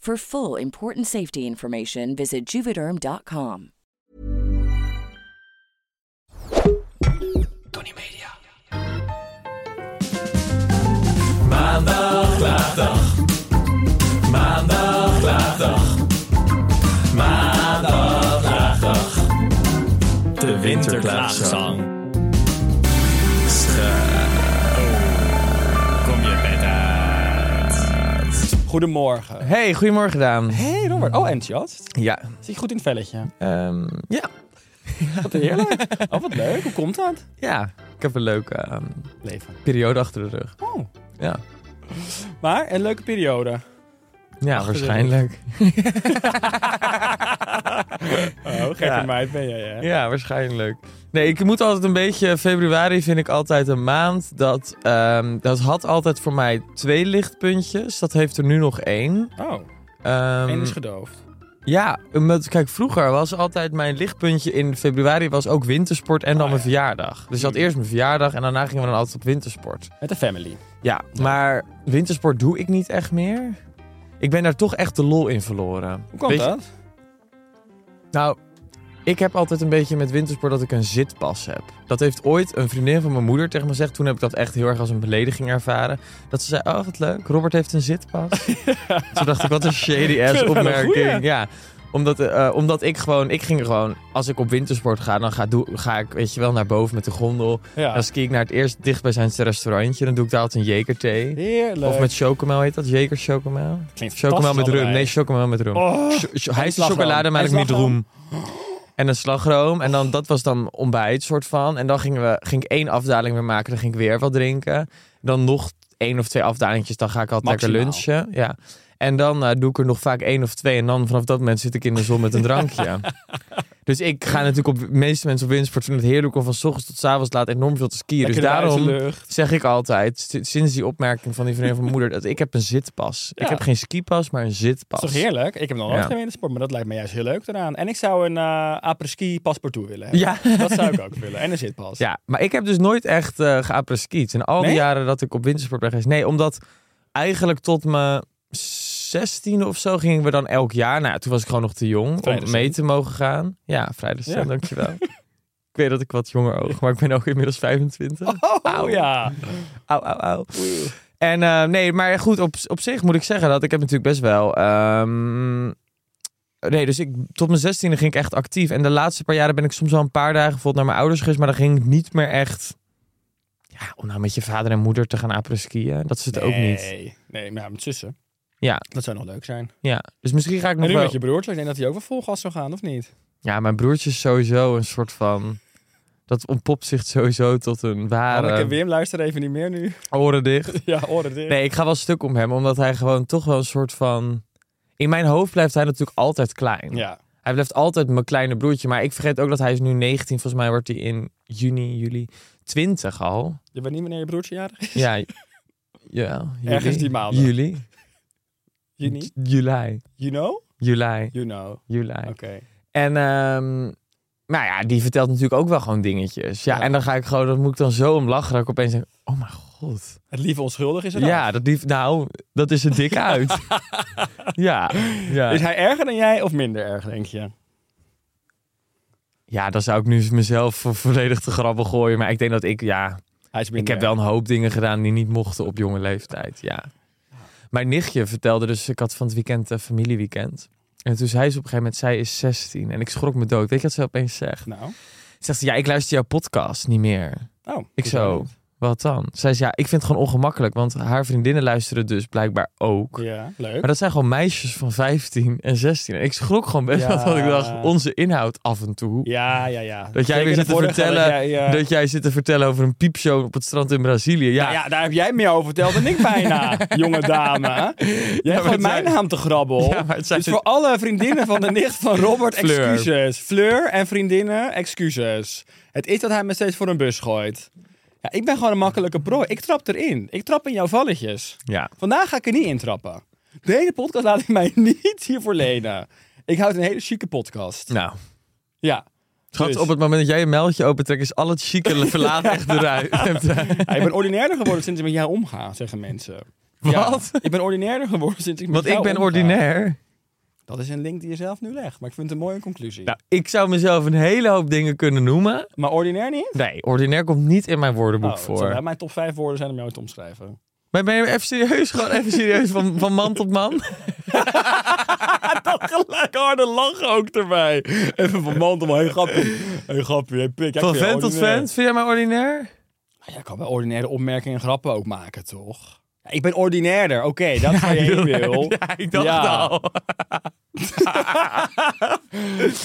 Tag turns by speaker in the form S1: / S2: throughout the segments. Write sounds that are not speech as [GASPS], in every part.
S1: For full important safety information, visit juvederm.com.
S2: Tony Media. Maandag, laagdag. Maandag, laagdag. Maandag, laagdag. De winterklaagzang.
S3: Kom Goedemorgen.
S4: Hey, goedemorgen Daan.
S3: Hey Robert. Oh, enthousiast.
S4: Ja.
S3: Zit je goed in het velletje?
S4: ehm, ja. [LAUGHS]
S3: Wat heerlijk. Oh, wat leuk. Hoe komt dat?
S4: Ja, ik heb een leuke ehm,
S3: Leven.
S4: periode achter de rug.
S3: Oh.
S4: Ja,
S3: Maar een leuke periode.
S4: Ja waarschijnlijk. [LAUGHS]
S3: Oh, gekke
S4: Ja.
S3: meid ben jij, hè?
S4: Ja, waarschijnlijk. Nee, ik moet altijd een beetje... Februari vind ik altijd een maand dat... ehm, dat had altijd voor mij twee lichtpuntjes. Dat heeft er nu nog één.
S3: Oh,
S4: Ehm,
S3: en is gedoofd.
S4: ja, omdat, kijk, vroeger was altijd mijn lichtpuntje in februari was ook wintersport en dan
S3: Oh,
S4: mijn
S3: ja.
S4: verjaardag. Dus je had eerst mijn verjaardag en daarna gingen we dan altijd op wintersport.
S3: Met de family.
S4: Ja, maar wintersport doe ik niet echt meer. Ik ben daar toch echt de lol in verloren.
S3: Hoe komt dat?
S4: Nou, ik heb altijd een beetje met wintersport dat ik een zitpas heb. Dat heeft ooit een vriendin van mijn moeder tegen me gezegd. Toen heb ik dat echt heel erg als een belediging ervaren. Dat ze zei, oh wat leuk, Robert heeft een zitpas. [LAUGHS] Toen dacht ik, wat een shady ass opmerking. Ja, omdat, eh, omdat ik gewoon, ik ging gewoon, als ik op wintersport ga, dan ga, doe, ga ik, weet je wel, naar boven met de gondel.
S3: Ja.
S4: Dan ski ik naar het eerst dichtbijzijnde restaurantje. Dan doe ik daar altijd een jekerthee.
S3: Heerlijk.
S4: Of met chocomel heet dat? Jeker chocomel?
S3: Klinkt
S4: Chocomel met rum. Nee, chocomel met rum.
S3: Oh,
S4: hij is chocolade, maar ik niet roem. En een slagroom. En dan, dat was dan ontbijt, soort van. En dan gingen we, ging ik één afdaling weer maken. Dan ging ik weer wat drinken. Dan nog één of twee afdalingjes. Dan ga ik altijd lekker lunchen. Ja. En dan eh, doe ik er nog vaak één of twee. En dan vanaf dat moment zit ik in de zon met een drankje. [LAUGHS] dus ik ga natuurlijk op... De meeste mensen op wintersport vinden het heerlijk om van s ochtends tot s avonds laat enorm veel te skiën. Dus
S3: Lekker
S4: daarom zeg ik altijd, sinds die opmerking van die vriendin van mijn moeder, dat ik heb een zitpas.
S3: Ja.
S4: Ik heb geen skipas, maar een zitpas.
S3: Dat is toch heerlijk? Ik heb nog nooit
S4: Ja.
S3: geen wintersport, maar dat lijkt me juist heel leuk eraan. En ik zou een uh, apres-ski paspartout willen hebben.
S4: Ja. [LAUGHS]
S3: Dat zou ik ook willen. En een zitpas.
S4: Ja, maar ik heb dus nooit echt eh geapres-skied. In al die
S3: Nee?
S4: jaren dat ik op wintersport ben geweest. Nee, omdat eigenlijk tot mijn zestiende of zo gingen we dan elk jaar. Nou, toen was ik gewoon nog te jong om mee te mogen gaan. Ja, vrij recent,
S3: Ja.
S4: dankjewel. ik weet dat ik wat jonger oog, maar ik ben ook inmiddels 25.
S3: Oh,
S4: Auw.
S3: ja.
S4: Auw, auw, auw. En eh, nee, maar goed, op, op zich moet ik zeggen dat ik heb natuurlijk best wel... ehm, nee, dus ik, tot mijn zestiende ging ik echt actief. En de laatste paar jaren ben ik soms wel een paar dagen bijvoorbeeld naar mijn ouders geweest. Maar dan ging ik niet meer echt... Ja, om nou met je vader en moeder te gaan apres-skiën. Dat is het ook niet.
S3: Nee, nee maar met zussen.
S4: Ja,
S3: Dat zou nog leuk zijn.
S4: ja. Dus misschien ga ik
S3: En
S4: nog
S3: nu
S4: wel...
S3: met je broertje, ik denk dat hij ook wel vol gas zou gaan, of niet?
S4: Ja, mijn broertje is sowieso een soort van... Dat ontpopt zich sowieso tot een
S3: Anneke,
S4: ware
S3: Wim, luister even niet meer nu.
S4: oren dicht. [LAUGHS]
S3: ja, oren dicht.
S4: Nee, ik ga wel stuk om hem, omdat hij gewoon toch wel een soort van... In mijn hoofd blijft hij natuurlijk altijd klein.
S3: Ja.
S4: Hij blijft altijd mijn kleine broertje, maar ik vergeet ook dat hij is nu 19. Volgens mij wordt hij in juni, juli 20 al.
S3: Je weet niet wanneer je broertje jarig is?
S4: Ja, Ja, juli.
S3: Ergens die maanden.
S4: Juli.
S3: Juni?
S4: Juli.
S3: You know?
S4: Juli.
S3: You know.
S4: Juli.
S3: Oké.
S4: En ehm, nou ja, die vertelt natuurlijk ook wel gewoon dingetjes. Ja,
S3: Ja.
S4: en dan ga ik gewoon, dat moet ik dan zo om lachen dat ik opeens denk, oh mijn god.
S3: Het lieve onschuldig is er
S4: Ja, dat die, nou, dat is er dik uit. [LAUGHS] ja, ja.
S3: Is hij erger dan jij of minder erg, denk je?
S4: ja, dan zou ik nu mezelf vo- volledig te grabbel gooien. Maar ik denk dat ik, ja,
S3: Hij is
S4: ik heb wel een hoop dingen gedaan die niet mochten op jonge leeftijd. Ja. Mijn nichtje vertelde dus, ik had van het weekend een familieweekend. En toen zei ze op een gegeven moment, zij is 16. En ik schrok me dood. Weet je wat ze opeens zegt?
S3: Nou.
S4: Zegt ze, ja, ik luister jouw podcast niet meer.
S3: Oh.
S4: Ik zo, wat dan? Zij zei, ja, ik vind het gewoon ongemakkelijk, want haar vriendinnen luisteren dus blijkbaar ook.
S3: Ja, leuk.
S4: Maar dat zijn gewoon meisjes van 15 en 16. En ik schrok gewoon best
S3: Ja.
S4: wel, want ik dacht, onze inhoud af en toe.
S3: Ja, ja, ja.
S4: Dat jij
S3: Zeker
S4: weer zit te vertellen,
S3: Dat jij, eh,
S4: dat jij zit te vertellen over een piepshow op het strand in Brazilië. Ja,
S3: Nou ja, daar heb jij meer over verteld dan ik bijna, [LAUGHS] jonge dame. Jij
S4: het
S3: mijn
S4: zijn-
S3: naam te grabbel.
S4: Ja, maar het
S3: Dus voor alle vriendinnen van de nicht van [LAUGHS] Robert,
S4: Fleur.
S3: excuses. Fleur en vriendinnen, excuses. Het is dat hij me steeds voor een bus gooit. Ja, ik ben gewoon een makkelijke prooi. Ik trap erin. Ik trap in jouw valletjes.
S4: ja.
S3: Vandaag ga ik er niet intrappen. De hele podcast laat ik mij [LAUGHS] niet hiervoor lenen. Ik houd een hele chique podcast.
S4: Nou,
S3: Ja.
S4: schat,
S3: Dus.
S4: op het moment dat jij je meldje opentrekt, is al het chique [LAUGHS] verlaten echt eruit.
S3: Ja, ik ben ordinairder geworden sinds ik met jou omga, zeggen mensen. Ja,
S4: Wat?
S3: ik ben ordinairder geworden sinds ik met
S4: Want
S3: jou
S4: ik ben
S3: omga.
S4: ordinair.
S3: Dat is een link die je zelf nu legt. Maar ik vind het een mooie conclusie.
S4: Nou, ik zou mezelf een hele hoop dingen kunnen noemen.
S3: Maar ordinair niet?
S4: Nee, ordinair komt niet in mijn woordenboek
S3: Oh,
S4: voor.
S3: mijn top 5 woorden zijn om jou te omschrijven.
S4: Maar ben je even serieus? Gewoon even serieus van, van man tot man? [LAUGHS]
S3: Dat gelijk harde lachen ook erbij. Even van man tot man. Hey grapje. Hey grapje. Hey pik. Ik
S4: Van vent tot vent? Vind jij mij ordinair?
S3: Ja, je kan wel ordinaire opmerkingen en grappen ook maken, toch? Ik ben ordinairder. Oké, dat is waar je
S4: ik
S3: heen
S4: wil-. [LAUGHS] Ja, ik dacht
S3: Ja.
S4: al. [LAUGHS]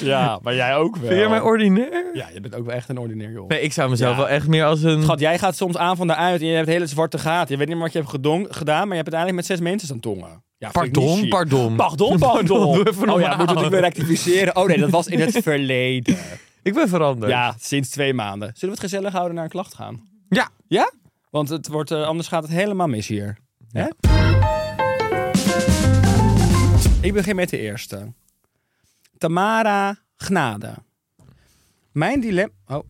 S3: Ja, maar jij ook wel.
S4: Vind jij mij ordinair?
S3: Ja, je bent ook wel echt een ordinair joh.
S4: Nee, ik zou mezelf
S3: Ja.
S4: wel echt meer als een...
S3: Schat, jij gaat soms aan van de uit en je hebt hele zwarte gaten. Je weet niet meer wat je hebt gedong, gedaan, maar je hebt uiteindelijk met zes mensen staan tongen. Ja, ik
S4: Pardon, pardon.
S3: Pardon, [LAUGHS] pardon. Oh ja, moet natuurlijk weer rectificeren. Oh nee, dat was in het verleden.
S4: Ik ben veranderd.
S3: Ja, sinds twee maanden. Zullen we het gezellig houden naar een klacht gaan?
S4: Ja.
S3: Ja? Want het wordt, eh, anders gaat het helemaal mis hier. Hè? Ik begin met de eerste. Tamara Gnade. Mijn dilemma... Oh.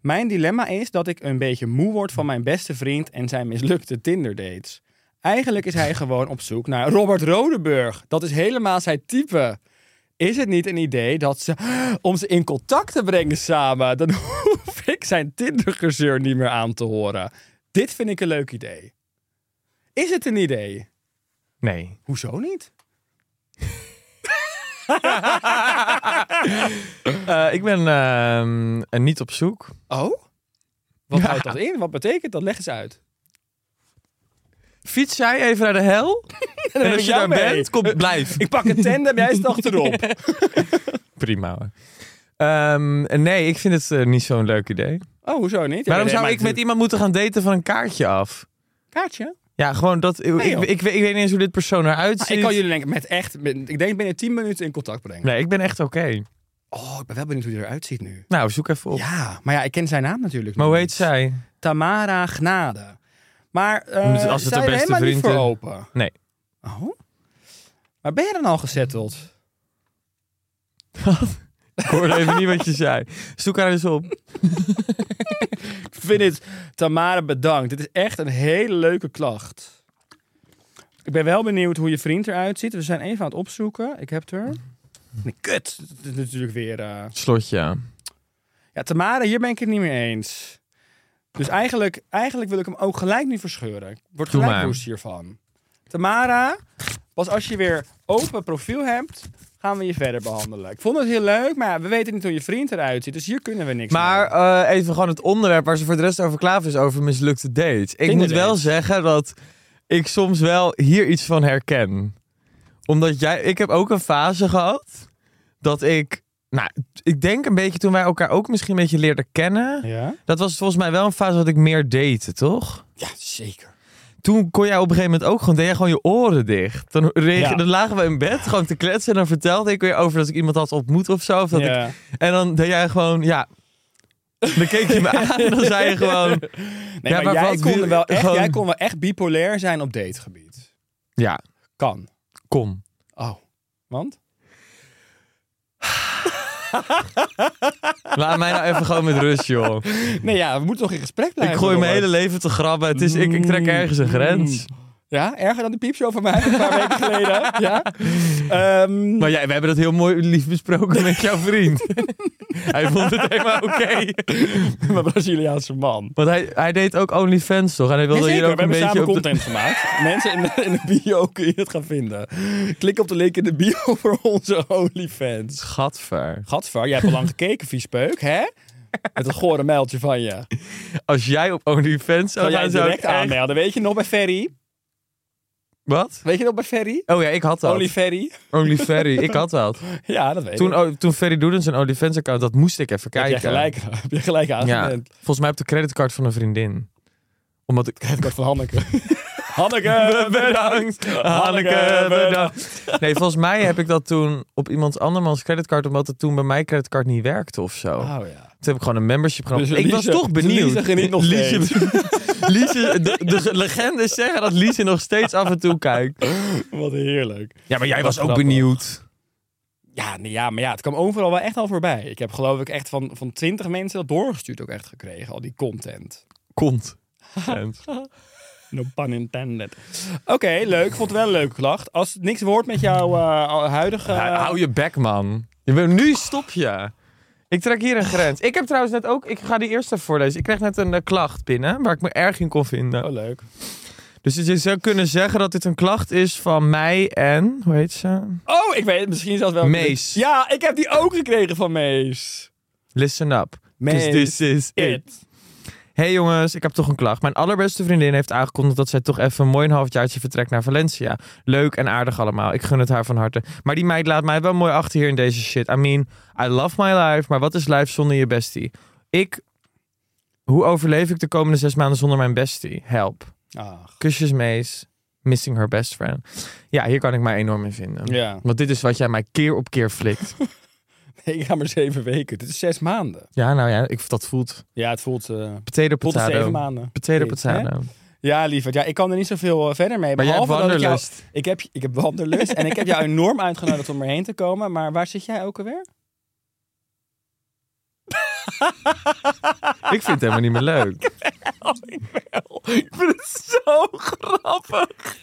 S3: Mijn dilemma is dat ik een beetje moe word van mijn beste vriend en zijn mislukte Tinder dates. Eigenlijk is hij gewoon op zoek naar Robert Rodeburg. Dat is helemaal zijn type. Is het niet een idee dat ze, [GASPS] om ze in contact te brengen samen, dan [LAUGHS] hoef ik zijn Tinder-gezeur niet meer aan te horen. Dit vind ik een leuk idee. Is het een idee?
S4: Nee.
S3: Hoezo niet? [LAUGHS]
S4: Eh, ik ben ehm, eh, niet op zoek.
S3: Oh? Wat
S4: Ja.
S3: houdt dat in? Wat betekent dat? Leg eens uit.
S4: Fiets jij even naar de hel? [LAUGHS] en als
S3: ik
S4: je
S3: jou
S4: daar
S3: mee.
S4: bent, kom, blijf.
S3: Ik pak een tandem, jij staat achterop. [LAUGHS]
S4: Prima hoor. Ehm, nee, ik vind het eh, niet zo'n leuk idee.
S3: Oh, hoezo niet?
S4: Waarom zou ik met iemand moeten gaan daten van een kaartje af?
S3: Kaartje?
S4: Ja, gewoon dat. ik, ik, ik, weet- ik weet niet eens hoe dit persoon eruit
S3: Maar
S4: ziet.
S3: ik kan jullie denk ik met echt, met- ik denk binnen 10 minuten in contact brengen.
S4: Nee, ik ben echt oké.
S3: Oh, ik ben wel benieuwd hoe hij eruit ziet nu.
S4: Nou, zoek even op.
S3: Ja, maar ja, ik ken zijn naam natuurlijk
S4: maar hoe heet zij?
S3: Tamara Gnade. Maar uh,
S4: als het de beste
S3: helemaal niet voor open?
S4: Nee.
S3: Oh? Maar ben je dan al gezetteld? [LAUGHS]
S4: Ik hoorde even niet wat je zei. Zoek haar eens op.
S3: Ik vind het, Tamara, bedankt. Dit is echt een hele leuke klacht. Ik ben wel benieuwd hoe je vriend eruit ziet. We zijn even aan het opzoeken. Ik heb het er. Nee, kut. Het is natuurlijk weer... eh,
S4: Slotje.
S3: Ja, Tamara, hier ben ik het niet mee eens. Dus eigenlijk, eigenlijk wil ik hem ook gelijk nu verscheuren. Ik word
S4: Doe
S3: gelijk woest hiervan. Tamara, pas als je weer open profiel hebt, gaan we je verder behandelen. Ik vond het heel leuk, maar ja, we weten niet hoe je vriend eruit ziet. Dus hier kunnen we niks
S4: Maar eh, even gewoon het onderwerp waar ze voor de rest over klaar is over mislukte dates. Ik moet wel zeggen dat ik soms wel hier iets van herken. Omdat jij, ik heb ook een fase gehad dat ik, nou, ik denk een beetje toen wij elkaar ook misschien een beetje leerden kennen.
S3: Ja?
S4: Dat was volgens mij wel een fase dat ik meer date, toch?
S3: Ja, zeker.
S4: Toen kon jij op een gegeven moment ook gewoon, deed jij gewoon je oren dicht. Dan, rege-
S3: Ja.
S4: dan lagen we in bed gewoon te kletsen en dan vertelde ik weer over dat ik iemand had ontmoet of zo. Of dat ik en dan deed jij gewoon, ja, Dan keek je me [LAUGHS] aan en dan zei je gewoon...
S3: Nee,
S4: Ja,
S3: maar,
S4: maar
S3: jij, kon wel echt,
S4: gewoon-
S3: jij kon wel echt bipolair zijn op dategebied.
S4: Ja,
S3: Kan.
S4: kom.
S3: Oh. Want? [LAUGHS]
S4: Laat mij nou even gewoon met rust, joh.
S3: Nee, ja, we moeten toch in gesprek
S4: Ik
S3: blijven.
S4: gooi mijn hele leven te grabben. Het is, ik, ik trek ergens een grens.
S3: Ja, erger dan die piepshow van mij een paar weken geleden. [LAUGHS] Ja. Ehm,
S4: Maar ja, we hebben dat heel mooi lief besproken met jouw vriend. [LAUGHS] hij vond het helemaal oké. [LAUGHS]
S3: mijn Braziliaanse man.
S4: Want hij, hij deed ook OnlyFans, toch? En hij wilde
S3: Ja,
S4: hier ook
S3: we
S4: een
S3: hebben
S4: beetje
S3: samen
S4: de...
S3: content gemaakt. Mensen in de, in de bio kun je het gaan vinden. Klik op de link in de bio voor onze OnlyFans.
S4: Gadver.
S3: Gadver, jij hebt al lang gekeken, viespeuk, hè? Met een gore meldje van je.
S4: Als jij op OnlyFans zou
S3: jij
S4: gaan, zou ik
S3: direct
S4: echt-
S3: aanmelden. Weet je nog bij Ferry?
S4: Wat?
S3: Weet je nog bij Ferry?
S4: Oh ja, ik had dat.
S3: Only Ferry?
S4: OnlyFerry, ik had dat. [LAUGHS]
S3: Ja, dat weet
S4: Toen,
S3: ik.
S4: oh, toen Ferry Doedens een OnlyFans-account had, moest ik even
S3: Heb
S4: kijken.
S3: je gelijk, [LAUGHS] heb je gelijk
S4: Ja,
S3: aangewend.
S4: volgens mij op de creditcard van een vriendin. Omdat ik...
S3: Wordt van [LAUGHS] Hanneke. Hanneke,
S4: Bedankt. Hanneke, bedankt. Nee, volgens mij heb ik dat toen op iemands andermans creditcard, omdat het toen bij mijn creditcard niet werkte of zo.
S3: Oh ja.
S4: Toen heb ik gewoon een membership genomen.
S3: Dus
S4: ik was toch
S3: dus
S4: benieuwd.
S3: Nog steeds. [LAUGHS]
S4: Liese- de, de legendes zeggen dat Liese nog steeds af en toe kijkt.
S3: Wat heerlijk.
S4: Ja, maar jij was ook benieuwd.
S3: Ja, nee, ja, maar ja, het kwam overal wel echt al voorbij. Ik heb geloof ik echt van, van 20 mensen dat doorgestuurd ook echt gekregen, al die content.
S4: Kont. [LAUGHS]
S3: No pun intended. Oké, leuk. Vond het wel een leuke klacht. Als het niks wordt met jouw eh, huidige...
S4: hou je bek, man. Je bent, nu stop je. Ik trek hier een grens. Ik heb trouwens net ook... Ik ga die eerst even voorlezen. Ik kreeg net een eh, klacht binnen, waar ik me erg in kon vinden.
S3: Oh, leuk.
S4: Dus je zou kunnen zeggen dat dit een klacht is van mij en... Hoe heet ze?
S3: Oh, ik weet het misschien zelfs wel.
S4: Mees.
S3: Ja, ik heb die ook gekregen van Mees.
S4: Listen up.
S3: Mees.
S4: this is it.
S3: It.
S4: Hey jongens, ik heb toch een klacht. Mijn allerbeste vriendin heeft aangekondigd dat zij toch even een mooi een halfjaartje vertrekt naar Valencia. Leuk en aardig allemaal. Ik gun het haar van harte. Maar die meid laat mij wel mooi achter hier in deze shit. I mean, I love my life, maar wat is life zonder je bestie? Ik... Hoe overleef ik de komende zes maanden zonder mijn bestie? Help.
S3: Ach,
S4: Kusjes Mees. Missing her best friend. Ja, hier kan ik mij enorm in vinden.
S3: ja.
S4: Want dit is wat jij mij keer op keer flikt. [LAUGHS]
S3: Nee, [LAUGHS] ik ga maar zeven weken. Dit is zes maanden.
S4: ja, nou ja, ik, dat voelt.
S3: Ja, het voelt... eh
S4: Potato
S3: zeven maanden.
S4: Potato potato.
S3: Ja, lieverd. Ja, ik kan er niet zoveel eh, verder mee.
S4: Maar jij hebt
S3: ik jou-. Ik heb, ik heb wanderlust en ik heb jou enorm uitgenodigd om erheen te komen. Maar waar zit jij ook alweer?
S4: Ik vind het helemaal niet meer leuk. [LAUGHS]
S3: Ik vind het zo grappig.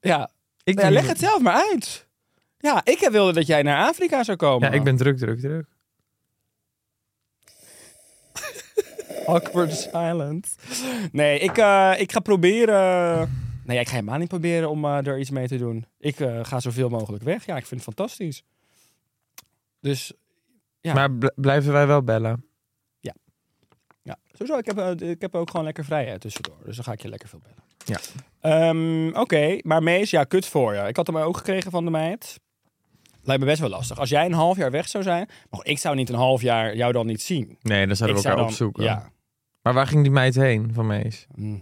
S3: Ja,
S4: Ik
S3: ja leg het zelf maar uit. Ja, ik wilde dat jij naar Afrika zou komen.
S4: Ja, ik ben druk, druk, druk. [LAUGHS]
S3: Awkward silence. Nee, ik, eh, ik ga proberen... Nee, ik ga helemaal niet proberen om eh, er iets mee te doen. Ik eh, ga zoveel mogelijk weg. Ja, ik vind het fantastisch. Dus Ja.
S4: Maar bl- blijven wij wel bellen?
S3: Ja, sowieso. Ik heb, ik heb ook gewoon lekker vrijheid tussendoor. Dus dan ga ik je lekker veel bellen.
S4: Ja.
S3: Ehm, Oké, maar Mees, ja, kut voor je. Ik had hem ook gekregen van de meid. Lijkt me best wel lastig. Als jij een half jaar weg zou zijn... Maar ik zou niet een half jaar jou dan niet zien.
S4: Nee, dan zouden we elkaar
S3: zou dan,
S4: opzoeken.
S3: Ja.
S4: Maar waar ging die meid heen van Mees?
S3: Hm.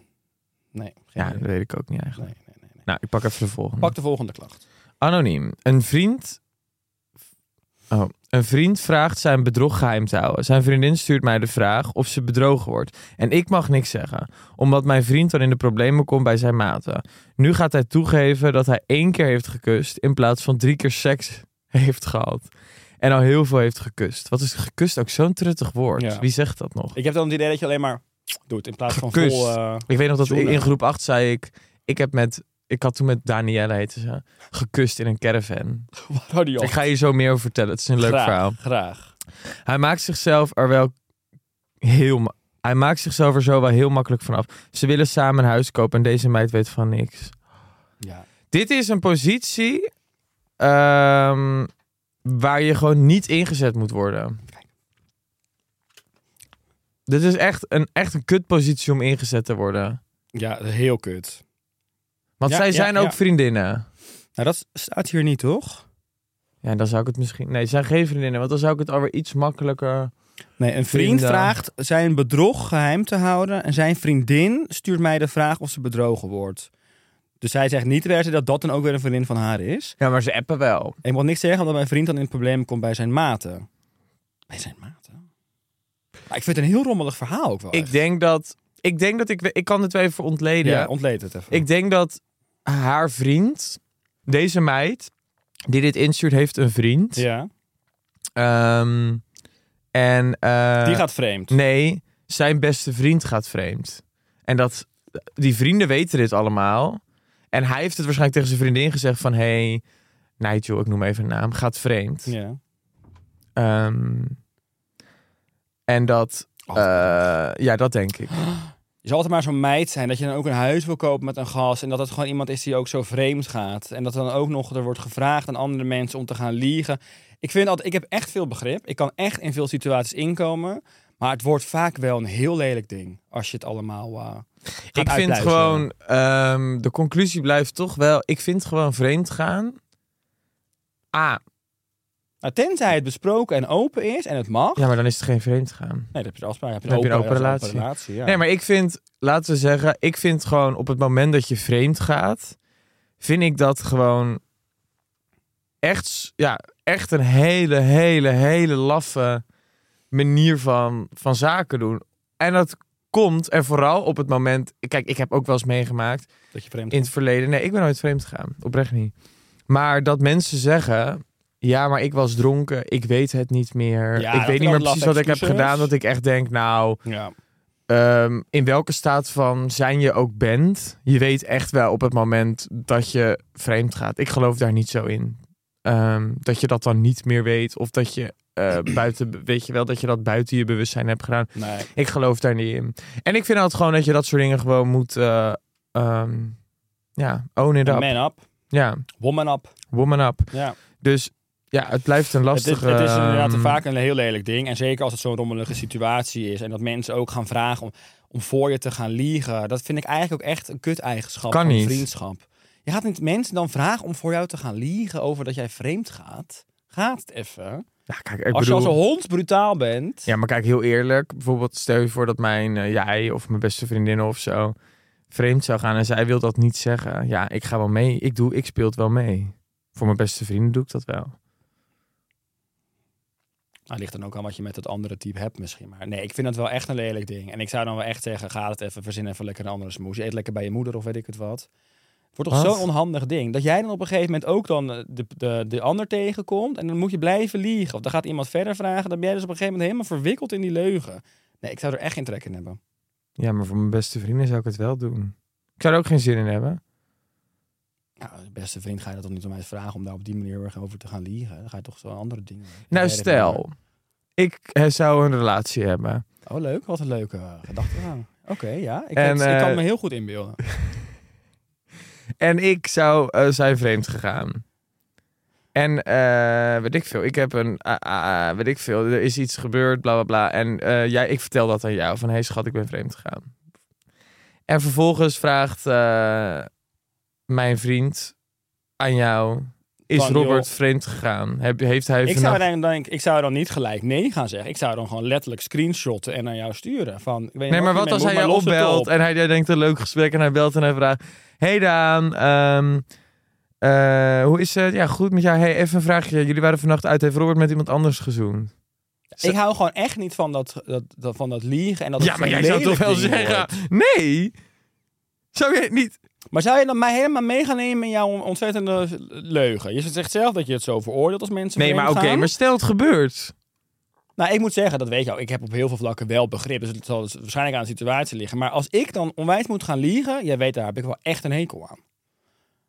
S3: Nee.
S4: Ja,
S3: idee.
S4: dat weet ik ook niet eigenlijk.
S3: nee, nee, nee, nee.
S4: Nou, ik pak even de volgende.
S3: Pak de volgende klacht.
S4: Anoniem. Een vriend... Oh. Een vriend vraagt zijn bedrog geheim te houden. Zijn vriendin stuurt mij de vraag of ze bedrogen wordt. En ik mag niks zeggen. Omdat mijn vriend dan in de problemen komt bij zijn maten. Nu gaat hij toegeven dat hij één keer heeft gekust... in plaats van drie keer seks heeft gehad. En al heel veel heeft gekust. Wat is gekust ook zo'n truttig woord?
S3: Ja.
S4: Wie zegt dat nog?
S3: Ik heb dan het idee dat je alleen maar doet in plaats van vol... eh,
S4: Ik weet nog dat
S3: Zoenen.
S4: in groep 8 zei ik... Ik heb met... Ik had toen met Danielle, heette ze, gekust in een caravan. [LAUGHS]
S3: hou die op.
S4: Ik ga je zo meer over vertellen. Het is een leuk
S3: graag,
S4: verhaal.
S3: Graag.
S4: Hij maakt zichzelf er wel heel... Hij maakt zichzelf er zo wel heel makkelijk vanaf. Ze willen samen een huis kopen en deze meid weet van niks.
S3: Ja.
S4: Dit is een positie ehm, waar je gewoon niet ingezet moet worden. Dit is echt een, echt een kutpositie om ingezet te worden.
S3: ja, heel kut.
S4: Want
S3: Ja,
S4: zij zijn
S3: ja.
S4: ook vriendinnen.
S3: Nou, dat staat hier niet, toch?
S4: Ja, dan zou ik het misschien... Nee, zijn geen vriendinnen, want dan zou ik het alweer iets makkelijker...
S3: Nee, een vriend
S4: Vrienden.
S3: vraagt zijn bedrog geheim te houden. En zijn vriendin stuurt mij de vraag of ze bedrogen wordt. Dus zij zegt niet per se dat dat dan ook weer een vriendin van haar is.
S4: Ja, maar ze appen wel.
S3: En ik mag niks zeggen omdat mijn vriend dan in het probleem komt bij zijn maten. Wij zijn maten. Maar ik vind het een heel rommelig verhaal ook wel.
S4: Ik
S3: echt.
S4: denk dat... Ik denk dat ik... Ik kan het wel even ontleden.
S3: Ja, ontleed het even.
S4: Ik denk dat haar vriend, deze meid, die dit instuurt, heeft een vriend.
S3: ja.
S4: Ehm, en... eh,
S3: Die gaat vreemd.
S4: Nee, zijn beste vriend gaat vreemd. En dat... Die vrienden weten dit allemaal. En hij heeft het waarschijnlijk tegen zijn vriendin gezegd van... Hey, Nigel, ik noem even een naam, gaat vreemd.
S3: Ja.
S4: Ehm, en dat...
S3: Oh.
S4: eh, ja, dat denk ik. [GASPS]
S3: Je zal altijd maar zo'n meid zijn dat je dan ook een huis wil kopen met een gast. En dat het gewoon iemand is die ook zo vreemd gaat. En dat dan ook nog er wordt gevraagd aan andere mensen om te gaan liegen. Ik vind altijd, ik heb echt veel begrip. Ik kan echt in veel situaties inkomen. Maar het wordt vaak wel een heel lelijk ding. Als je het allemaal. gaat
S4: Ik vind gewoon, ehm, de conclusie blijft toch wel, ik vind gewoon vreemd gaan. Ah,
S3: Nou, tenzij het besproken en open is en het mag.
S4: ja, maar dan is het geen vreemd gaan.
S3: Nee, dat heb je de afspraak. Heb je
S4: Dan heb je een open relatie.
S3: ja.
S4: Nee, maar ik vind, laten we zeggen, ik vind gewoon op het moment dat je vreemd gaat, vind ik dat gewoon echt, ja, echt een hele, hele, hele laffe manier van, van zaken doen. En dat komt er vooral op het moment, kijk, ik heb ook wel eens meegemaakt
S3: Dat je vreemd
S4: in het verleden. Nee, ik ben nooit vreemd gegaan. Oprecht niet. Maar dat mensen zeggen... Ja, maar ik was dronken. Ik weet het niet meer.
S3: Ja,
S4: ik weet niet meer precies wat ik heb gedaan. Dat ik echt denk, nou...
S3: Ja.
S4: ehm, in welke staat van zijn je ook bent... Je weet echt wel op het moment dat je vreemd gaat. Ik geloof daar niet zo in. Ehm, dat je dat dan niet meer weet. Of dat je eh, [CLEARS THROAT] buiten... Weet je wel, dat je dat buiten je bewustzijn hebt gedaan.
S3: Nee.
S4: Ik geloof daar niet in. En ik vind altijd gewoon dat je dat soort dingen gewoon moet... eh, ehm, ja, own it up.
S3: Man up.
S4: Ja,
S3: Woman up.
S4: woman up.
S3: Ja.
S4: Dus ja, het blijft een
S3: Het is,
S4: lastige...
S3: het is inderdaad
S4: ehm,
S3: vaak een heel lelijk ding. En zeker als het zo'n rommelige situatie is. En dat mensen ook gaan vragen om, om voor je te gaan liegen. Dat vind ik eigenlijk ook echt een kut-eigenschap
S4: Kan
S3: van
S4: niet.
S3: vriendschap. Je gaat niet mensen dan vragen om voor jou te gaan liegen over dat jij vreemd gaat. Gaat het even.
S4: Ja, kijk, ik
S3: als
S4: bedoel...
S3: je als een hond brutaal bent.
S4: Ja, maar kijk, heel eerlijk. Bijvoorbeeld, stel je voor dat mijn, eh, jij of mijn beste vriendin of zo vreemd zou gaan en zij wil dat niet zeggen. Ja, ik ga wel mee. Ik, doe, ik speel het wel mee. Voor mijn beste vrienden doe ik dat wel.
S3: Nou, ligt dan ook aan wat je met het andere type hebt misschien. Maar nee, ik vind dat wel echt een lelijk ding. En ik zou dan wel echt zeggen, ga het even, verzin even lekker een andere smoes. Eet lekker bij je moeder of weet ik het wat. Het wordt toch zo'n onhandig ding. Dat jij dan op een gegeven moment ook dan eh, de, de, de ander tegenkomt. En dan moet je blijven liegen. Of dan gaat iemand verder vragen. Dan ben jij dus op een gegeven moment helemaal verwikkeld in die leugen. Nee, ik zou er echt geen trek in hebben.
S4: Ja, maar voor mijn beste vrienden zou ik het wel doen. Ik zou er ook geen zin in hebben.
S3: Nou, de beste vriend ga je dat toch niet om mij vragen om daar op die manier weer over te gaan liegen. Dan ga je toch zo andere dingen doen.
S4: Nou, stel, ik eh, zou een relatie hebben.
S3: Oh, leuk. Wat een leuke uh, gedachtegang. Oké, ja. Ik,
S4: En,
S3: ik kan
S4: eh,
S3: me heel goed inbeelden. [LAUGHS]
S4: En ik zou eh, zijn vreemd gegaan. En eh, weet ik veel, ik heb een, ah, ah, ah, weet ik veel, er is iets gebeurd, bla bla bla. En eh, jij, ik vertel dat aan jou, van hé hey, schat, ik ben vreemd gegaan. En vervolgens vraagt eh, mijn vriend aan jou, is
S3: Van,
S4: Robert
S3: joh.
S4: vreemd gegaan? Heb, heeft hij
S3: Ik zou, dan, denk, ik zou dan niet gelijk nee gaan zeggen. Ik zou dan gewoon letterlijk screenshotten en naar jou sturen. Van, ik weet
S4: Nee, maar wat als hij jou opbelt
S3: op.
S4: en hij hij denkt een leuk gesprek en hij belt en hij vraagt... Hey Daan, ehm, eh, hoe is het? Ja, goed met jou. Hey, even een vraagje. Jullie waren vannacht uit. Heeft Robert met iemand anders gezoend?
S3: Ik hou gewoon echt niet van dat, dat, dat, van dat liegen. En dat
S4: Ja, maar jij zou toch wel zeggen... Nee! Zou je niet...
S3: Maar zou je dan mij helemaal mee gaan nemen in jouw ontzettende leugen? Je zegt zelf dat je het zo veroordeelt als mensen
S4: Nee, maar oké, maar stel het gebeurt.
S3: Nou, ik moet zeggen, dat weet je al. Ik heb op heel veel vlakken wel begrip. Dus het zal dus waarschijnlijk aan de situatie liggen. Maar als ik dan onwijs moet gaan liegen... Jij weet, daar heb ik wel echt een hekel aan.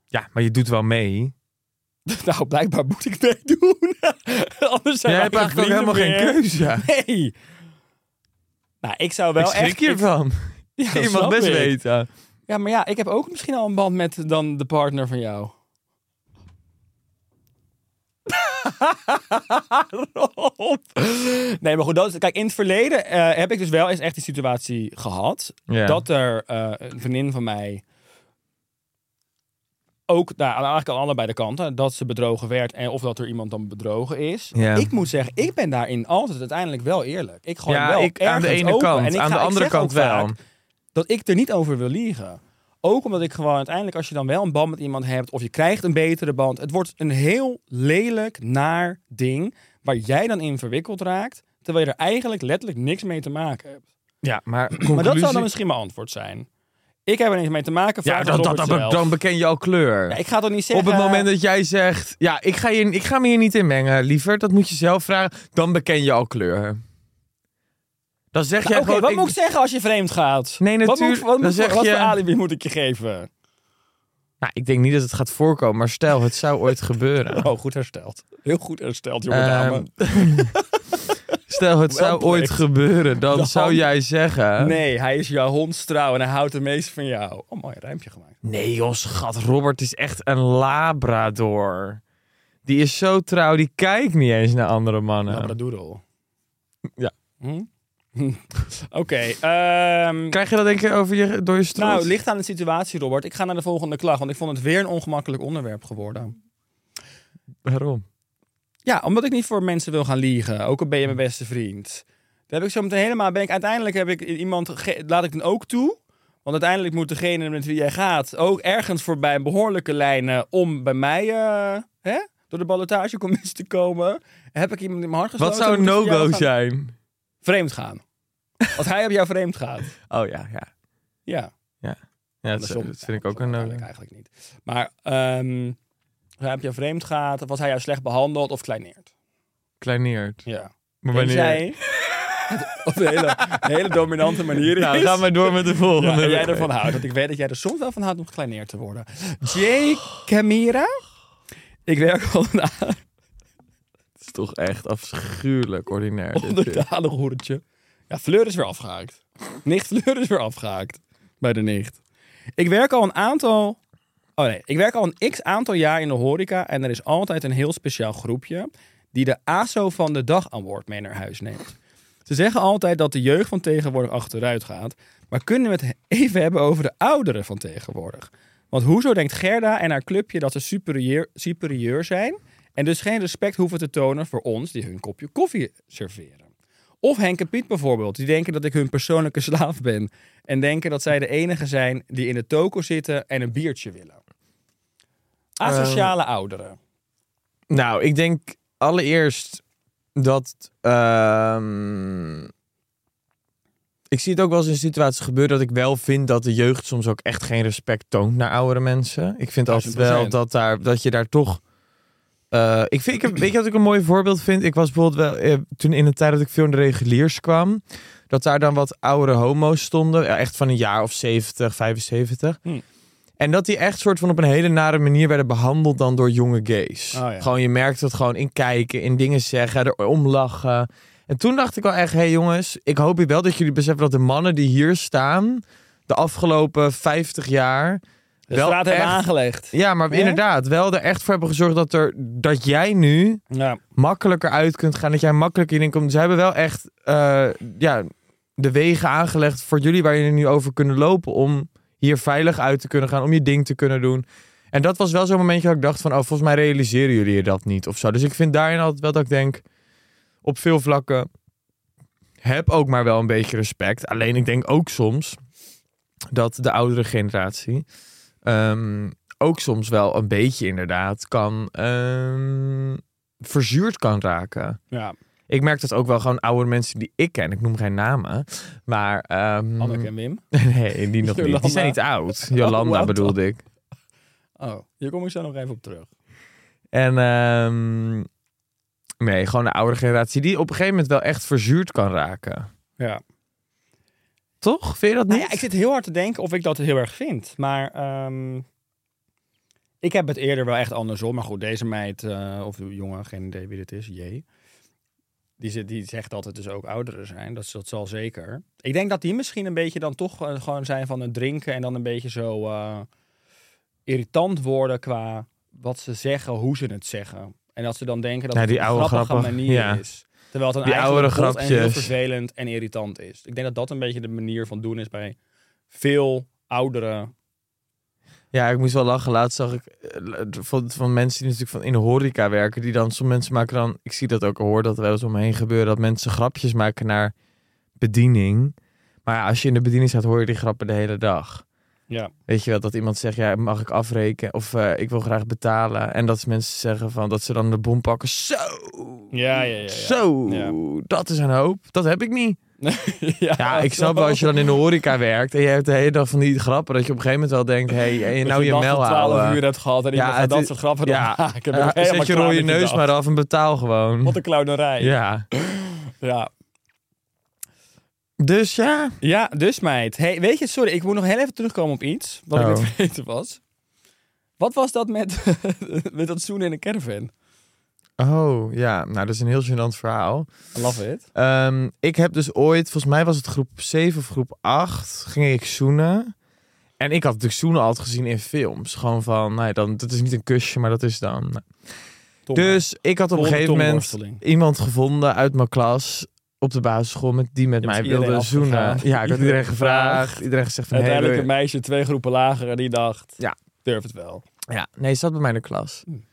S4: Ja, maar je doet wel mee. [LAUGHS]
S3: nou, blijkbaar moet ik meedoen. [LAUGHS] Anders zijn
S4: Jij hebt eigenlijk helemaal geen keuze. [LAUGHS]
S3: Nee. Nou, ik zou wel
S4: ik schrik
S3: echt... ik-
S4: ervan.
S3: Ja,
S4: je mag best
S3: ik.
S4: weten.
S3: Ja, maar ja, ik heb ook misschien al een band met dan de partner van jou. Rob. [LAUGHS] Nee, maar goed, dat, is- kijk, in het verleden eh, heb ik dus wel eens echt die situatie gehad. Dat er eh, een vriendin van mij ook, nou, eigenlijk aan allebei de kanten, dat ze bedrogen werd en of dat er iemand dan bedrogen is.
S4: Ja.
S3: Ik moet zeggen, ik ben daarin altijd uiteindelijk wel eerlijk. Ik gooi
S4: Ja,
S3: wel
S4: ik aan de ene
S3: open.
S4: kant.
S3: En ik
S4: Aan de andere kant
S3: vaak
S4: wel.
S3: Dat ik er niet over wil liegen. Ook omdat ik gewoon uiteindelijk, als je dan wel een band met iemand hebt, of je krijgt een betere band, het wordt een heel lelijk, naar ding, waar jij dan in verwikkeld raakt, terwijl je er eigenlijk letterlijk niks mee te maken hebt.
S4: Ja, maar
S3: Maar dat zou
S4: conclusie-
S3: dan misschien mijn antwoord zijn. Ik heb er niks mee te maken.
S4: Ja, dan,
S3: het
S4: dan, beken je al kleur.
S3: Ja, ik ga toch niet zeggen...
S4: Op het moment dat jij zegt, ja, ik ga, hier, ik ga me hier niet in mengen, liever, dat moet je zelf vragen, dan beken je al kleur. Dan zeg
S3: Nou,
S4: jij gewoon...
S3: wat
S4: ik-
S3: moet ik zeggen als je vreemd gaat?
S4: Nee,
S3: Wat, moet,
S4: natuurlijk.
S3: wat, moet, wat
S4: je-
S3: voor alibi moet ik je geven?
S4: Nou, ik denk niet dat het gaat voorkomen, maar stel, het zou ooit gebeuren. [LAUGHS]
S3: Oh, goed hersteld. Heel goed hersteld, jonge
S4: Ehm,
S3: dame. [LAUGHS]
S4: Stel, het zou ooit gebeuren, dan zou jij zeggen...
S3: Nee, hij is jouw hondstrouw en hij houdt het meest van jou. Oh, mooi rijmpje gemaakt.
S4: Nee joh, schat, Robert is echt een labrador. Die is zo trouw, die kijkt niet eens naar andere mannen.
S3: Labradoodle.
S4: Ja.
S3: Hm? [LAUGHS] Oké, ehm,
S4: Krijg je dat denk je over je, door je strot?
S3: nou, het ligt aan de situatie, Robert. Ik ga naar de volgende klacht, want ik vond het weer een ongemakkelijk onderwerp geworden.
S4: Waarom?
S3: Ja, omdat ik niet voor mensen wil gaan liegen. Ook al ben je mijn beste vriend. Daar heb ik zo meteen helemaal. Ben ik, uiteindelijk heb ik iemand. Laat ik dan ook toe. Want uiteindelijk moet degene met wie jij gaat. ook ergens voorbij een behoorlijke lijnen. om bij mij. eh, hè, door de ballotagecommissie te komen. Heb ik iemand in mijn hart gesloten?
S4: Wat zou een no-go zijn?
S3: Vreemd gaan. Als hij op jou vreemd gaat.
S4: Oh ja, ja.
S3: Ja.
S4: Ja, dat,
S3: Andersom.
S4: dat vind ik ook een no
S3: eigenlijk, eigenlijk niet. Maar. ehm als hij op jou vreemd gaat. of was hij jou slecht behandeld of kleineerd?
S4: Kleineerd.
S3: Ja.
S4: Maar wanneer...
S3: jij op een hele, een hele dominante manier
S4: Nou,
S3: is.
S4: ga maar door met de volgende.
S3: en jij ervan houdt. Want ik weet dat jij er soms wel van houdt om gekleineerd te worden. Jay Camira. Ik werk al
S4: Het is toch echt afschuwelijk ordinair.
S3: onderdanig hoertje. Ja, Fleur is weer afgehaakt. Nicht Fleur is weer afgehaakt. Bij de nicht. Ik werk al een aantal... Oh nee, ik werk al een x aantal jaar in de horeca. En er is altijd een heel speciaal groepje... die de ASO van de dag award mee naar huis neemt. Ze zeggen altijd dat de jeugd van tegenwoordig achteruit gaat. Maar kunnen we het even hebben over de ouderen van tegenwoordig? Want hoezo denkt Gerda en haar clubje dat ze superieur, superieur zijn... en dus geen respect hoeven te tonen voor ons die hun kopje koffie serveren? Of Henk en Piet bijvoorbeeld, die denken dat ik hun persoonlijke slaaf ben... en denken dat zij de enige zijn die in de toko zitten en een biertje willen. Asociale ouderen.
S4: Nou, ik denk allereerst dat. ehm, ik zie het ook wel eens in situaties gebeuren dat ik wel vind dat de jeugd soms ook echt geen respect toont naar oudere mensen. Ik vind altijd wel
S3: 1000%.
S4: dat, daar, dat je daar toch. Eh, ik vind, ik heb, weet je wat ik een mooi voorbeeld vind? Ik was bijvoorbeeld wel. eh, toen in de tijd dat ik veel in de reguliers kwam. Dat daar dan wat oudere homo's stonden. ja, Echt van een jaar of 70, 75.
S3: Hm.
S4: En dat die echt soort van op een hele nare manier werden behandeld dan door jonge gays.
S3: Oh ja.
S4: Gewoon, je merkt het gewoon in kijken, in dingen zeggen, erom lachen. En toen dacht ik wel echt, hé hey jongens, ik hoop wel dat jullie beseffen dat de mannen die hier staan, de afgelopen 50 jaar,
S3: De
S4: wel
S3: straat hebben
S4: echt-
S3: aangelegd.
S4: ja, maar
S3: Ja?
S4: inderdaad, wel er echt voor hebben gezorgd dat, er, dat jij nu
S3: Ja.
S4: makkelijker uit kunt gaan, dat jij makkelijker hierin komt. Ze hebben wel echt eh, ja, de wegen aangelegd voor jullie waar jullie nu over kunnen lopen om hier veilig uit te kunnen gaan, om je ding te kunnen doen. En dat was wel zo'n momentje dat ik dacht van, oh, volgens mij realiseren jullie je dat niet of zo. Dus ik vind daarin altijd wel dat ik denk, op veel vlakken, heb ook maar wel een beetje respect. Alleen ik denk ook soms dat de oudere generatie ehm, ook soms wel een beetje inderdaad kan ehm, verzuurd kan raken.
S3: ja.
S4: Ik merk dat ook wel gewoon oude mensen die ik ken. Ik noem geen namen. Maar... ehm,
S3: Anneke en Wim. [LAUGHS]
S4: nee, die nog niet.
S3: Jolanda.
S4: Die zijn niet oud. [LAUGHS] Jolanda
S3: wat
S4: bedoelde ik.
S3: Oh, hier kom ik zo nog even op terug.
S4: En nee, gewoon de oude generatie die op een gegeven moment wel echt verzuurd kan raken.
S3: Ja.
S4: Toch? Vind je dat niet?
S3: Nou ja, ik zit heel hard te denken of ik dat heel erg vind. Maar ehm, ik heb het eerder wel echt andersom. Maar goed, deze meid, eh, of de jongen, geen idee wie dit is, J. Die, zit- die zegt dat het dus ook ouderen zijn. Dat, dat zal zeker. Ik denk dat die misschien een beetje dan toch eh, gewoon zijn van het drinken. En dan een beetje zo eh, irritant worden qua wat ze zeggen, hoe ze het zeggen. En dat ze dan denken dat
S4: Ja,
S3: het
S4: die
S3: een
S4: oude
S3: grappige manier
S4: ja.
S3: is. Terwijl het dan
S4: Die oude
S3: en heel vervelend en irritant is. Ik denk dat dat een beetje de manier van doen is bij veel oudere...
S4: Ja, ik moest wel lachen. Laatst zag ik eh, van, van mensen die natuurlijk van in de horeca werken. Die dan, sommige mensen maken dan, ik zie dat ook, hoor dat er wel eens om me heen gebeuren. Dat mensen grapjes maken naar bediening. Maar ja, als je in de bediening staat, hoor je die grappen de hele dag.
S3: Ja.
S4: Weet je wel, dat iemand zegt, ja, mag ik afrekenen? Of eh, ik wil graag betalen. En dat mensen zeggen van, dat ze dan de bom pakken. Zo,
S3: Ja, ja, ja. ja.
S4: Zo,
S3: Ja.
S4: dat is een hoop. Dat heb ik niet. [LAUGHS]
S3: ja,
S4: Ja, ik snap wel als je dan in de horeca werkt en je hebt de hele dag van die grappen dat je op een gegeven moment wel denkt, hé, hey, nou je
S3: dag
S4: mel
S3: tot 12
S4: houden.
S3: uur hebt gehad en iemand gaat dat soort grappen
S4: ja,
S3: ja, maken.
S4: Ja, zet je rode neus maar af en betaal gewoon.
S3: Wat een clownerij. Ja.
S4: Ja.
S3: Ja.
S4: Dus ja.
S3: dus meid. Hey, weet je, sorry, ik moet nog heel even terugkomen op iets wat ik
S4: Oh.
S3: net [LAUGHS] vergeten was. Wat was dat met, [LAUGHS] met dat zoenen in een caravan?
S4: Oh, ja. Nou, dat is een heel gênant verhaal.
S3: I love it.
S4: Ehm, ik heb dus ooit, volgens mij was het groep 7 of groep 8, ging ik zoenen. En ik had natuurlijk zoenen altijd gezien in films. Gewoon van, nou ja, dan, dat is niet een kusje, maar dat is dan... nou.
S3: Tom,
S4: Dus ik had op een gegeven moment iemand gevonden uit mijn klas op de basisschool met die met mij wilde zoenen. Ja, ik had iedereen
S3: Iedereen
S4: gevraagd. Iedereen gezegd van,
S3: Uiteindelijk een
S4: je-
S3: meisje twee groepen lager en die dacht,
S4: Ja.
S3: durf het wel.
S4: Ja, nee, ze zat bij mij in de klas.
S3: Hmm.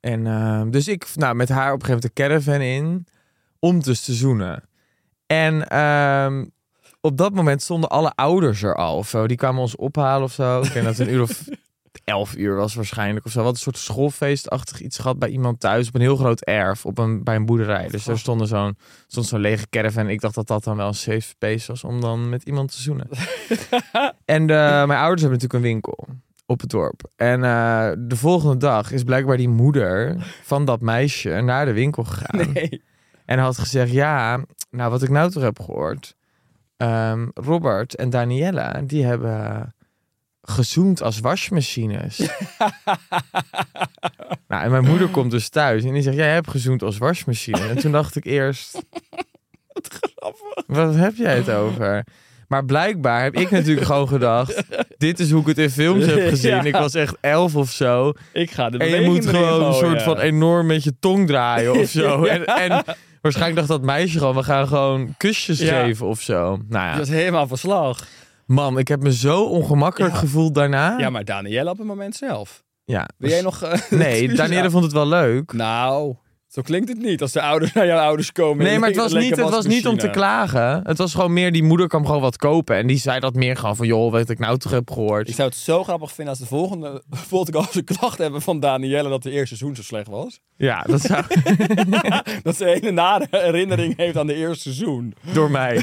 S4: En ehm, dus ik, nou, met haar op een gegeven moment de caravan in om dus te zoenen. En ehm, op dat moment stonden alle ouders er al of zo. Die kwamen ons ophalen of zo. Ik denk dat het een uur of [LAUGHS] elf uur was waarschijnlijk of zo. Wat een soort schoolfeestachtig iets gehad bij iemand thuis op een heel groot erf op een, bij een boerderij. Dus er stonden zo'n, stond zo'n lege caravan. Ik dacht dat dat dan wel een safe space was om dan met iemand te zoenen. [LAUGHS] en eh, mijn ouders hebben natuurlijk een winkel op het dorp. En eh, de volgende dag is blijkbaar die moeder van dat meisje naar de winkel gegaan.
S3: Nee.
S4: En had gezegd, ja, nou wat ik nou toch heb gehoord. ehm, Robert en Daniela, die hebben gezoend als wasmachines. [LAUGHS] nou, en mijn moeder komt dus thuis en die zegt, jij hebt gezoend als wasmachine. En toen dacht ik eerst, [LAUGHS] wat heb jij het over? Maar blijkbaar heb ik natuurlijk gewoon gedacht, dit is hoe ik het in films heb gezien. [LAUGHS]
S3: Ja.
S4: Ik was echt elf of zo.
S3: Ik ga de
S4: En je moet gewoon een soort van enorm met je tong draaien of zo.
S3: Ja.
S4: En, en waarschijnlijk dacht dat meisje gewoon, we gaan gewoon kusjes
S3: Ja.
S4: geven of zo. Nou ja,
S3: was helemaal van slag.
S4: Man, ik heb me zo ongemakkelijk
S3: Ja.
S4: gevoeld daarna.
S3: Ja, maar Danielle op het moment zelf.
S4: Ja,
S3: Wil
S4: dus-
S3: jij nog... eh, [LAUGHS]
S4: Nee, Danielle vond het wel leuk.
S3: Nou, zo klinkt het niet. Als de ouders [LAUGHS] naar jouw ouders komen...
S4: Nee, maar het [LAUGHS] was, niet, het was niet om te klagen. Het was gewoon meer, die moeder kwam gewoon wat kopen. En die zei dat meer gewoon van, joh, wat ik nou toch heb gehoord.
S3: Ik zou het zo grappig vinden als de volgende podcast een klacht hebben van Danielle dat de eerste seizoen zo slecht was.
S4: Ja, dat zou [LAUGHS]
S3: Dat ze een hele nare herinnering heeft aan de eerste seizoen.
S4: door mij.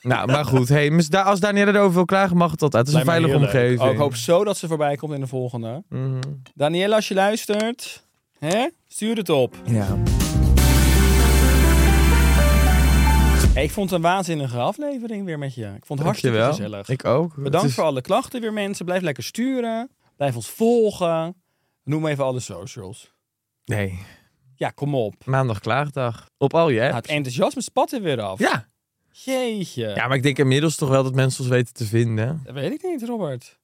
S4: nou, maar goed. Hey, als Danielle erover wil klagen, mag het altijd. Het is een
S3: Lijkt
S4: veilige omgeving.
S3: Oh, ik hoop zo dat ze voorbij komt in de volgende.
S4: Mhm.
S3: Danielle, als je luistert, hè? stuur het op.
S4: Ja.
S3: Hey, ik vond het een waanzinnige aflevering weer met je. Ik vond het hartstikke
S4: Dankjewel.
S3: gezellig.
S4: Ik ook.
S3: Bedankt
S4: is-
S3: voor alle klachten weer mensen. Blijf lekker sturen. Blijf ons volgen. Noem even alle socials.
S4: Nee,
S3: Ja, kom op.
S4: maandag klaagdag. Op al je
S3: Nou, het enthousiasme spat er weer af.
S4: Ja.
S3: Jeetje.
S4: ja, maar ik denk inmiddels toch wel dat mensen ons weten te vinden.
S3: Dat weet ik niet, Robert.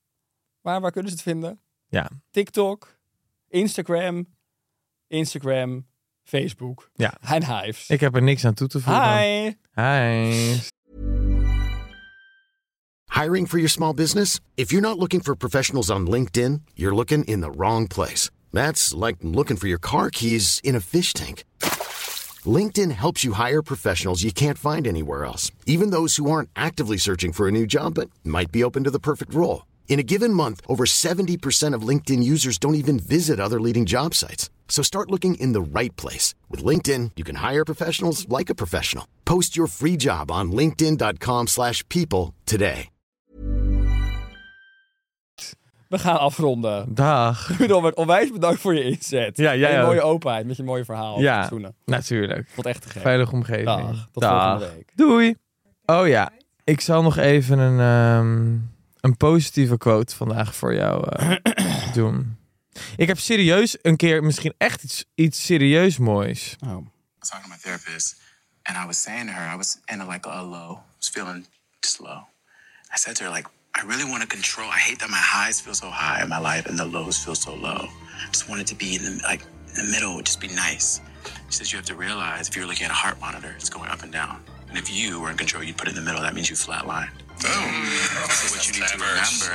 S3: Waar, waar kunnen ze het vinden?
S4: Ja.
S3: TikTok, Instagram, Instagram, Facebook.
S4: Ja.
S3: En Hives.
S4: Ik heb er niks aan toe te voegen.
S3: Hi.
S4: Hi.
S5: Hiring for your small business? If you're not looking for professionals on LinkedIn, you're looking in the wrong place. That's like looking for your car keys in a fish tank. LinkedIn helps you hire professionals you can't find anywhere else, even those who aren't actively searching for a new job but might be open to the perfect role. In a given month, over 70% of LinkedIn users don't even visit other leading job sites. So start looking in the right place. With LinkedIn, you can hire professionals like a professional. Post your free job on linkedin.com/people slash people today.
S3: We gaan afronden.
S4: Dag. [LAUGHS]
S3: Robert, onwijs bedankt voor je inzet.
S4: Ja, jij
S3: En je mooie openheid met je mooie verhaal.
S4: Ja. Natuurlijk.
S3: Ik vond het echt te gek.
S4: Veilige omgeving.
S3: Dag. Tot
S4: Dag.
S3: volgende week.
S4: Doei. Oh ja, ik zal nog even een, ehm, een positieve quote vandaag voor jou eh, [CLEARS THROAT] doen. Ik heb serieus een keer misschien echt iets, iets serieus moois.
S3: Oh.
S6: was talking to my therapist, and I was saying to her, I was in a, like a low, I was feeling just low. I said to her, like, I really want to control. I hate that my highs feel so high in my life and the lows feel so low. I just want it to be in the like in the middle, just be nice. She says you have to realize if you're looking at a heart monitor, it's going up and down. And if you were in control, you'd put it in the middle. That means you flatlined. So what you need to remember,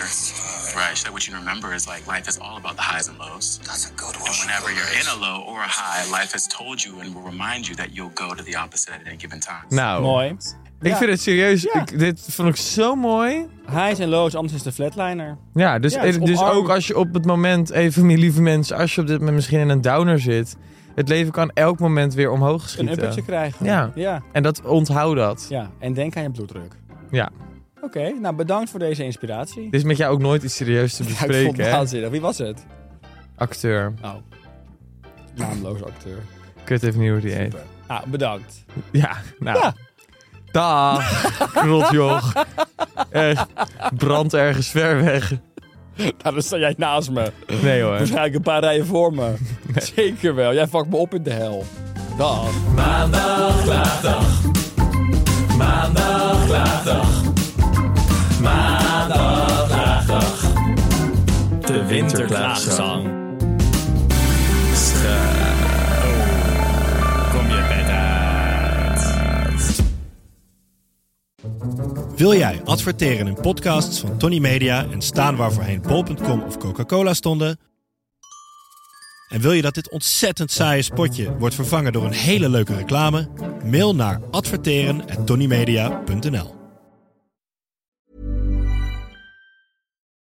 S6: right? So what you remember is like life is all about the highs and lows. That's a good one. And whenever you're in a low or a high, life has told you and will remind you that you'll go to the opposite at any given time.
S4: Nou,
S3: Mooi.
S4: ik
S3: Ja.
S4: vind het serieus.
S3: Ja.
S4: Ik, dit vond ik zo mooi.
S3: Highs en lows, anders is de flatliner.
S4: Ja, dus,
S3: Ja, dus
S4: dus ook als je op het moment, even mijn lieve mensen, als je op dit moment misschien in een downer zit, Het leven kan elk moment weer omhoog
S3: Een
S4: schieten.
S3: uppetje krijgen.
S4: Ja.
S3: ja.
S4: En dat onthoud dat.
S3: Ja, en denk aan je bloeddruk.
S4: Ja.
S3: Oké, nou bedankt voor deze inspiratie.
S4: Dit is met jou ook nooit iets serieus te
S3: Ja, ik vond
S4: bespreken,
S3: het waanzinnig. Wie was het?
S4: Acteur.
S3: Oh. Naamloos acteur.
S4: Kut heeft niet hoe die heet.
S3: Super. Nou, bedankt.
S4: Ja, nou.
S3: Ja.
S4: Dag, rotjoch. Echt, brand ergens ver weg.
S3: Nou, dan sta jij naast me.
S4: Nee hoor.
S3: Waarschijnlijk een paar rijen voor me. Zeker wel. Jij vakt me op in de hel. Dag.
S2: Maandag, klaagdag. Maandag, klaagdag. Maandag, klaagdag. De winterklaagzang. Zo. Kom je bed uit.
S7: Wil jij adverteren in podcasts van Tony Media en staan waar voorheen bol.com of Coca-Cola stonden? En wil je dat dit ontzettend saaie spotje wordt vervangen door een hele leuke reclame? Mail naar adverteren@tonymedia.nl.